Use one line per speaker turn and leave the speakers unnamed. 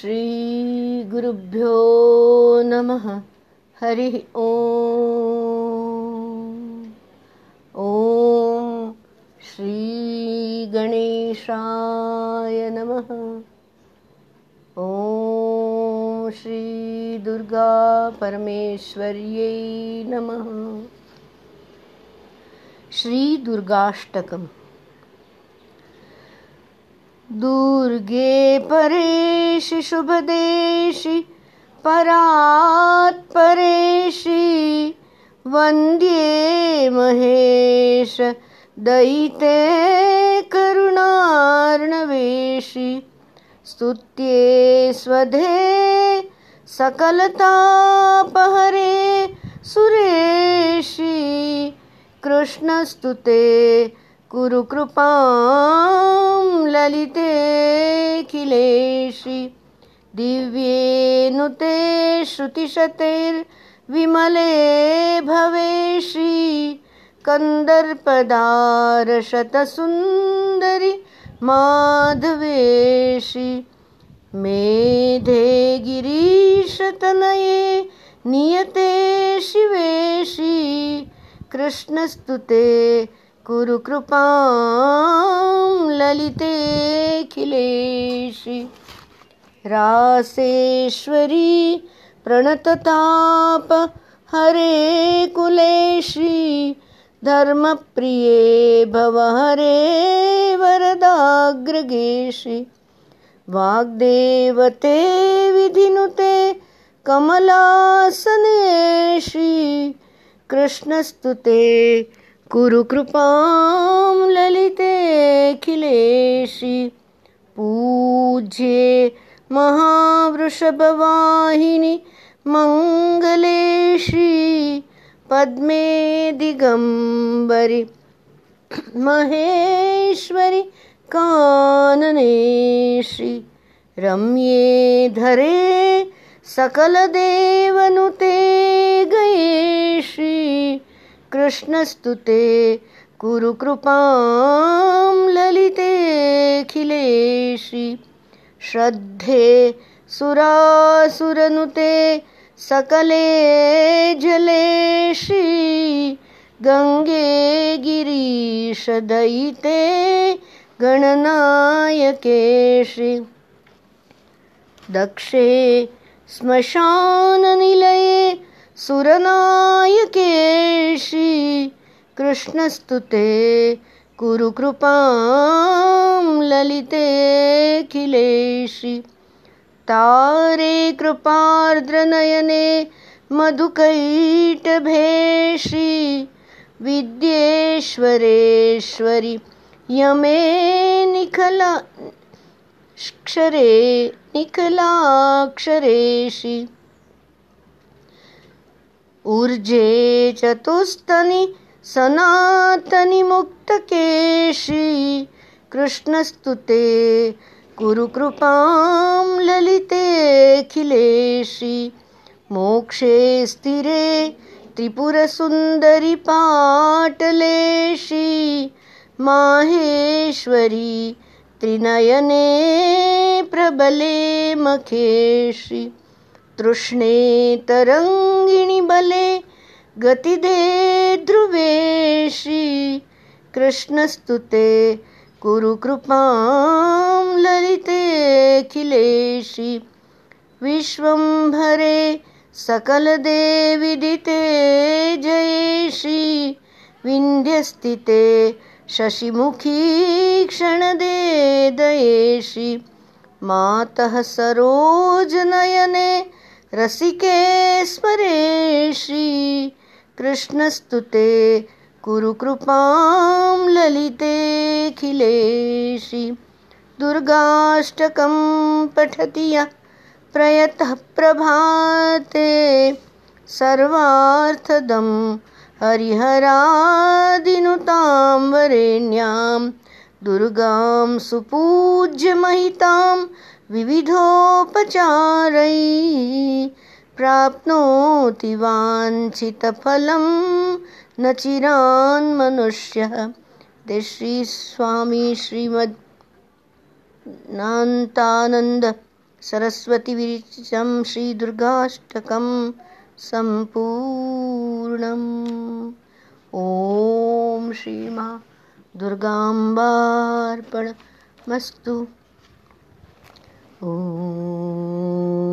श्रीगुरुभ्यो नमः। हरिः ॐ श्रीगणेशाय नमः। ॐ श्रीदुर्गापरमेश्वर्यै नमः। श्रीदुर्गाष्टकम्। दुर्गे परेशि शुभदेशि परात्परेशि वन्द्ये महेश। दयिते करुणार्णवेशि। स्तुत्ये स्वधे सकलतापहरे सुरेशि। कृष्णस्तुते कुरु कृपां ललितेऽखिलेशि दिव्येनुते श्रुतिशतैर्विमले भवेशि। कन्दर्पदारशतसुन्दरि माधवेशि। मेधे गिरीशतनये नियते शिवेशि। कृष्णस्तुते कुरु कृपां ललितेऽखिलेशि रासेश्वरी प्रणतताप, हरे कुलेशि। धर्मप्रिये भव हरे वरदाग्रगेशि। वाग्देवते, विधिनुते, कमलासनेशि। कृष्णस्तुते कुरु कृपां ललितेऽखिलेशि पूज्ये महावृषभवाहिनि मङ्गलेशि पद्मे दिगम्बरि महेश्वरि काननेशि। रम्ये धरे सकलदेवनुते कृष्णस्तुते कुरु कृपां ललितेऽखिलेशि श्रद्धे सुरासुरनुते सकले जलेशि। गङ्गे गिरीशदयिते गणनायकेशि। दक्षे श्मशाननिलये सुरनायकेशि कृष्णस्तुते कुरु कृपां ललितेऽखिलेशि तारे कृपार्द्रनयने मधुकैटभेशि विद्येश्वरेश्वरि यमे निखला क्षरे निखलाक्षरेशि। ऊर्जे चतुस्तनि सनातनि मुक्तकेशि। कृष्णस्तुते कुरु कृपां ललितेऽखिलेशि मोक्षे स्थिरे त्रिपुरसुन्दरि पाटलेशि। माहेश्वरी त्रिनयने प्रबले मखेशि। तृष्णे तरङ्गिणि बले गतिदे ध्रुवेशि कृष्णस्तुते कुरु कृपां ललितेऽखिलेशि विश्वम्भरे सकलदेविदिते जयेशि विन्ध्यस्थिते शशिमुखी क्षणदे दयेशि मातः सरोजनयने रसिके स्मरेशि कृष्णस्तुते कुरु कृपां ललितेऽखिलेशि दुर्गाष्टकं पठति यः प्रयतः प्रभाते, सर्वार्थदं हरिहरादिनुतां वरेण्यां, दुर्गां सुपूज्य महितां विविधोपचारैः प्राप्नोति वाञ्छितफलं न चिरान्मनुष्यः ते श्रीस्वामी श्रीमद् नान्तानन्द सरस्वतीविरचितं श्रीदुर्गाष्टकं सम्पूर्णम्। ॐ श्रीमा दुर्गाम्बार्पणमस्तु। Oh.